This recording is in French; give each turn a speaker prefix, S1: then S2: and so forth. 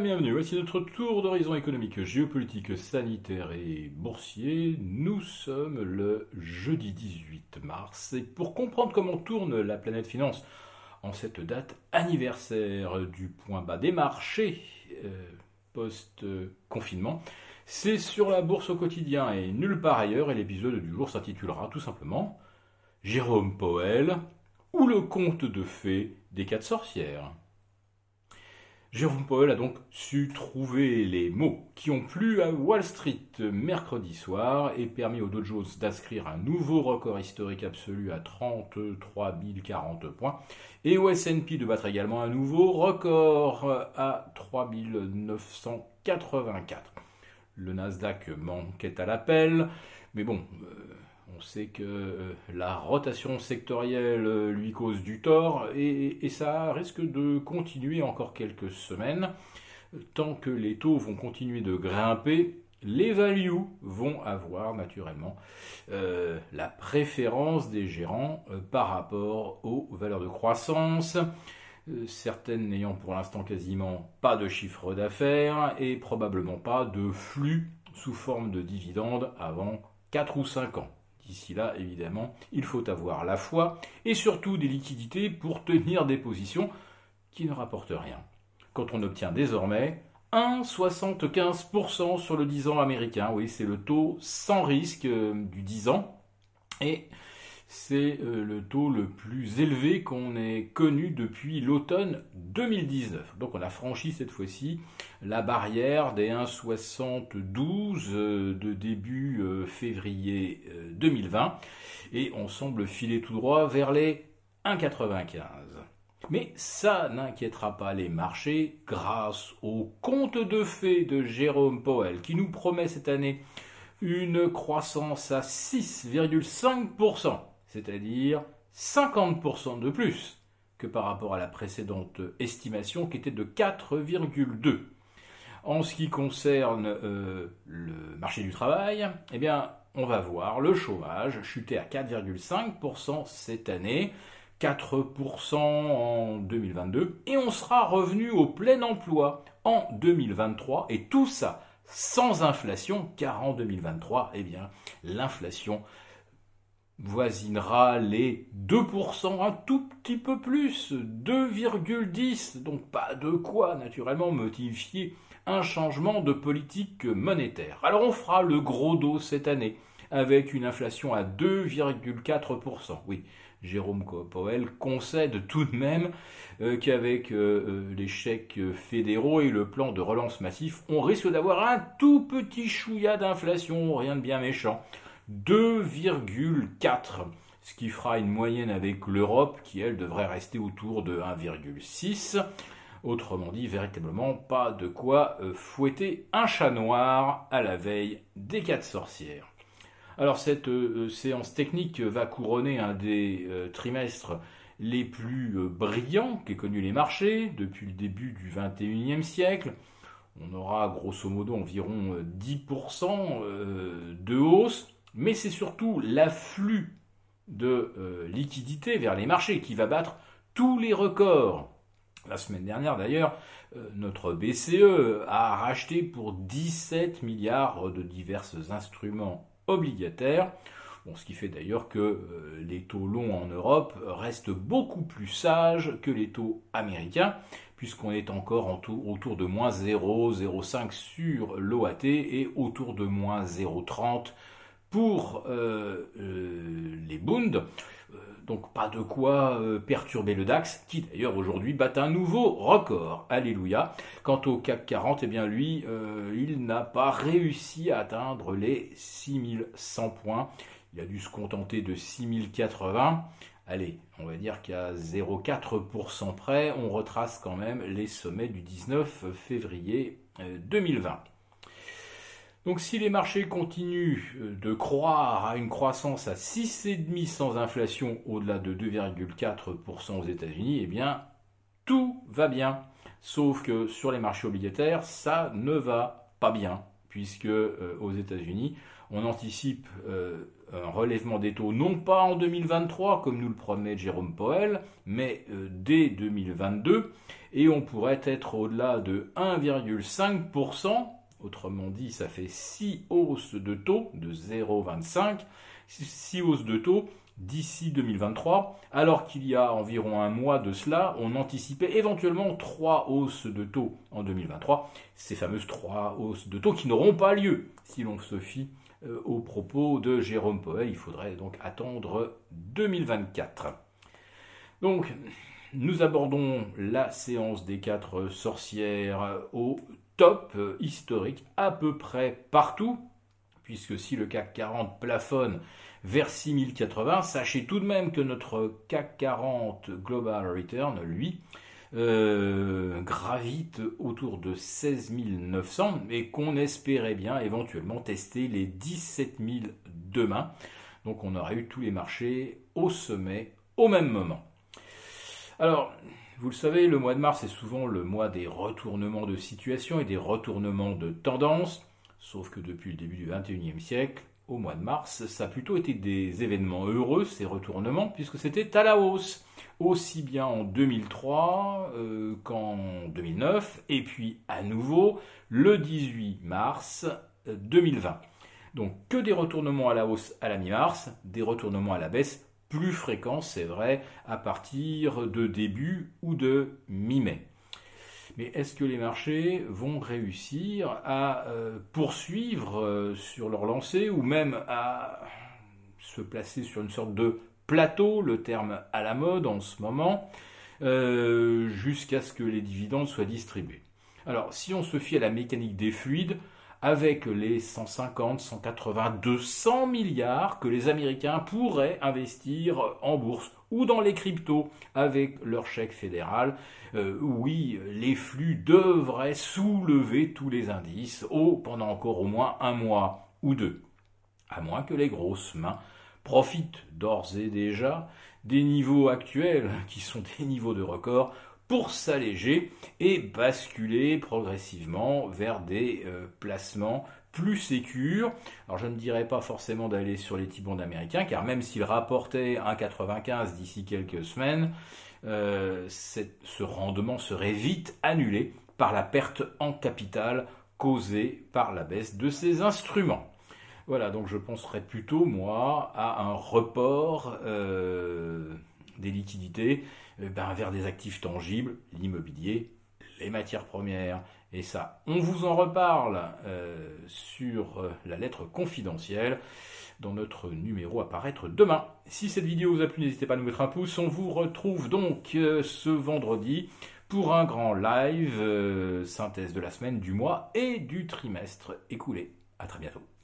S1: bienvenue. Voici notre tour d'horizon économique, géopolitique, sanitaire et boursier. Nous sommes le jeudi 18 mars et pour comprendre comment tourne la planète finance en cette date anniversaire du point bas des marchés euh, post-confinement, c'est sur la bourse au quotidien et nulle part ailleurs et l'épisode du jour s'intitulera tout simplement Jérôme Powell ou le conte de fées des quatre sorcières. Jérôme Powell a donc su trouver les mots qui ont plu à Wall Street mercredi soir et permis au Dow Jones d'inscrire un nouveau record historique absolu à 33 040 points et au S&P de battre également un nouveau record à 3 984. Le Nasdaq manquait à l'appel, mais bon, euh, on sait que euh, la rotation sectorielle euh, lui cause du tort et, ça risque de continuer encore quelques semaines. Tant que les taux vont continuer de grimper, les values vont avoir naturellement euh, la préférence des gérants par rapport aux valeurs de croissance, certaines n'ayant pour l'instant quasiment pas de chiffre d'affaires et probablement pas de flux sous forme de dividendes avant 4 ou 5 ans. D'ici là, évidemment, il faut avoir la foi et surtout des liquidités pour tenir des positions qui ne rapportent rien. Quand on obtient désormais 1,75% sur le 10 ans américain, oui, c'est le taux sans risque euh, du 10 ans. Et c'est euh, le taux le plus élevé qu'on ait connu depuis l'automne 2019. Donc on a franchi cette fois-ci la barrière des 1,72 euh, de début euh, février 2020 et on semble filer tout droit vers les 1,95. Mais ça n'inquiétera pas les marchés grâce au conte de fées de Jérôme Powell qui nous promet cette année une croissance à 6,5% c'est-à-dire 50% de plus que par rapport à la précédente estimation qui était de 4,2. En ce qui concerne euh, le marché du travail, eh bien, on va voir le chômage chuter à 4,5% cette année, 4% en 2022, et on sera revenu au plein emploi en 2023, et tout ça sans inflation, car en 2023, eh bien, l'inflation voisinera les 2%, un tout petit peu plus, 2,10, donc pas de quoi naturellement motiver un changement de politique monétaire. Alors on fera le gros dos cette année avec une inflation à 2,4%. Oui, Jérôme Powell concède tout de même euh, qu'avec euh, euh, les chèques fédéraux et le plan de relance massif, on risque d'avoir un tout petit chouïa d'inflation, rien de bien méchant. 2,4, ce qui fera une moyenne avec l'Europe qui, elle, devrait rester autour de 1,6. Autrement dit, véritablement pas de quoi euh, fouetter un chat noir à la veille des quatre sorcières. Alors cette euh, euh, séance technique va couronner un des trimestres les plus brillants qu'aient connu les marchés depuis le début du XXIe siècle. On aura grosso modo environ 10% de hausse mais c'est surtout l'afflux de euh, liquidités vers les marchés qui va battre tous les records. La semaine dernière, d'ailleurs, euh, notre BCE a racheté pour 17 milliards de divers instruments obligataires. ce qui fait d'ailleurs que euh, les taux longs en Europe restent beaucoup plus sages que les taux américains, puisqu'on est encore autour de moins 0,05 sur l'OAT et autour de moins 0,30 pour euh, euh, les Bund. Euh, donc pas de quoi perturber le DAX, qui d'ailleurs aujourd'hui bat un nouveau record. Alléluia. Quant au CAC 40, eh bien lui, il n'a pas réussi à atteindre les 6100 points. Il a dû se contenter de 6080. Allez, on va dire qu'à 0,4% près, on retrace quand même les sommets du 19 février 2020. Donc si les marchés continuent euh, de croire à une croissance à 6,5 sans inflation au-delà de 2,4% aux États-Unis, eh bien tout va bien. Sauf que sur les marchés obligataires, ça ne va pas bien, puisque aux États-Unis, on anticipe un relèvement des taux non pas en 2023 comme nous le promet Jérôme Powell, mais dès 2022 et on pourrait être au-delà de 1,5%. Autrement dit, ça fait 6 hausses de taux de 0,25, 6 hausses de taux d'ici 2023, alors qu'il y a environ un mois de cela, on anticipait éventuellement 3 hausses de taux en 2023, ces fameuses 3 hausses de taux qui n'auront pas lieu si l'on se fie euh, aux propos de Jérôme Powell, il faudrait donc attendre 2024. Donc, nous abordons la séance des quatre sorcières au top historique à peu près partout, puisque si le CAC 40 plafonne vers 6080, sachez tout de même que notre CAC 40 Global Return, lui, euh, gravite autour de 16 900 et qu'on espérait bien éventuellement tester les 17 000 demain. Donc on aurait eu tous les marchés au sommet au même moment. Alors, vous le savez, le mois de mars est souvent le mois des retournements de situation et des retournements de tendance, sauf que depuis le début du XXIe siècle, au mois de mars, ça a plutôt été des événements heureux, ces retournements, puisque c'était à la hausse, aussi bien en 2003 euh, qu'en 2009, et puis à nouveau le 18 mars 2020. Euh, Donc que des retournements à la hausse à la mi-mars, des retournements à la baisse plus fréquent, c'est vrai, à partir de début ou de mi-mai. Mais est-ce que les marchés vont réussir à euh, poursuivre euh, sur leur lancée ou même à se placer sur une sorte de plateau, le terme à la mode en ce moment, euh, jusqu'à ce que les dividendes soient distribués? Alors, si on se fie à la mécanique des fluides, avec les 150, 180, 200 milliards que les Américains pourraient investir en bourse ou dans les cryptos avec leur chèque fédéral. Euh, oui, les flux devraient soulever tous les indices pendant encore au moins un mois ou deux. À moins que les grosses mains profitent d'ores et déjà des niveaux actuels, qui sont des niveaux de record, pour s'alléger et basculer progressivement vers des euh, placements plus sécures. Alors je ne dirais pas forcément d'aller sur les T-bonds américains, car même s'ils rapportaient 1,95 d'ici quelques semaines, euh, ce rendement serait vite annulé par la perte en capital causée par la baisse de ces instruments. Voilà, donc je penserais plutôt, moi, à un report euh, des liquidités euh, ben, vers des actifs tangibles, l'immobilier, les matières premières. Et ça, on vous en reparle euh, sur euh, la lettre confidentielle dans notre numéro à paraître demain. Si cette vidéo vous a plu, n'hésitez pas à nous mettre un pouce. On vous retrouve donc ce vendredi pour un grand live, synthèse de la semaine, du mois et du trimestre écoulé. À très bientôt.